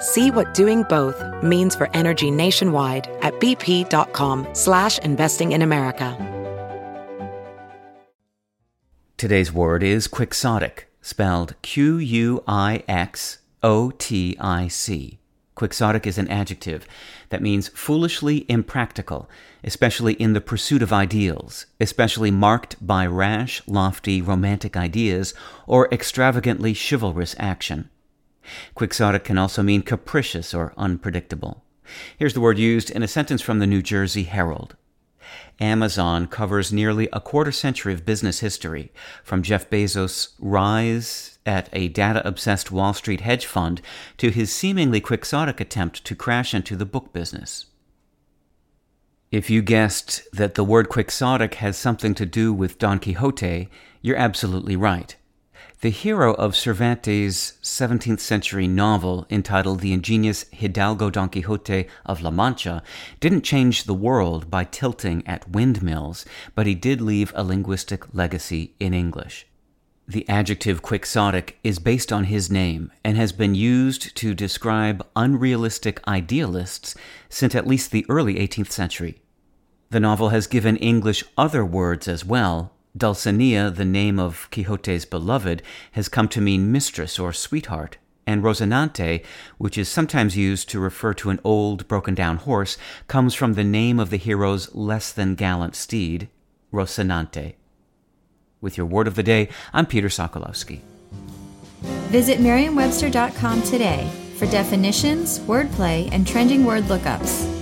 See what doing both means for energy nationwide at bp.com slash investing in America. Today's word is quixotic, spelled Q-U-I-X-O-T-I-C. Quixotic is an adjective that means foolishly impractical, especially in the pursuit of ideals, especially marked by rash, lofty, romantic ideas or extravagantly chivalrous action. Quixotic can also mean capricious or unpredictable. Here's the word used in a sentence from the New Jersey Herald. Amazon covers nearly a quarter century of business history, from Jeff Bezos' rise at a data obsessed Wall Street hedge fund to his seemingly quixotic attempt to crash into the book business. If you guessed that the word quixotic has something to do with Don Quixote, you're absolutely right. The hero of Cervantes' 17th century novel entitled The Ingenious Hidalgo Don Quixote of La Mancha didn't change the world by tilting at windmills, but he did leave a linguistic legacy in English. The adjective quixotic is based on his name and has been used to describe unrealistic idealists since at least the early 18th century. The novel has given English other words as well, Dulcinea, the name of Quixote's beloved, has come to mean mistress or sweetheart, and Rocinante, which is sometimes used to refer to an old, broken down horse, comes from the name of the hero's less than gallant steed, Rocinante. With your word of the day, I'm Peter Sokolowski. Visit Merriam-Webster.com today for definitions, wordplay, and trending word lookups.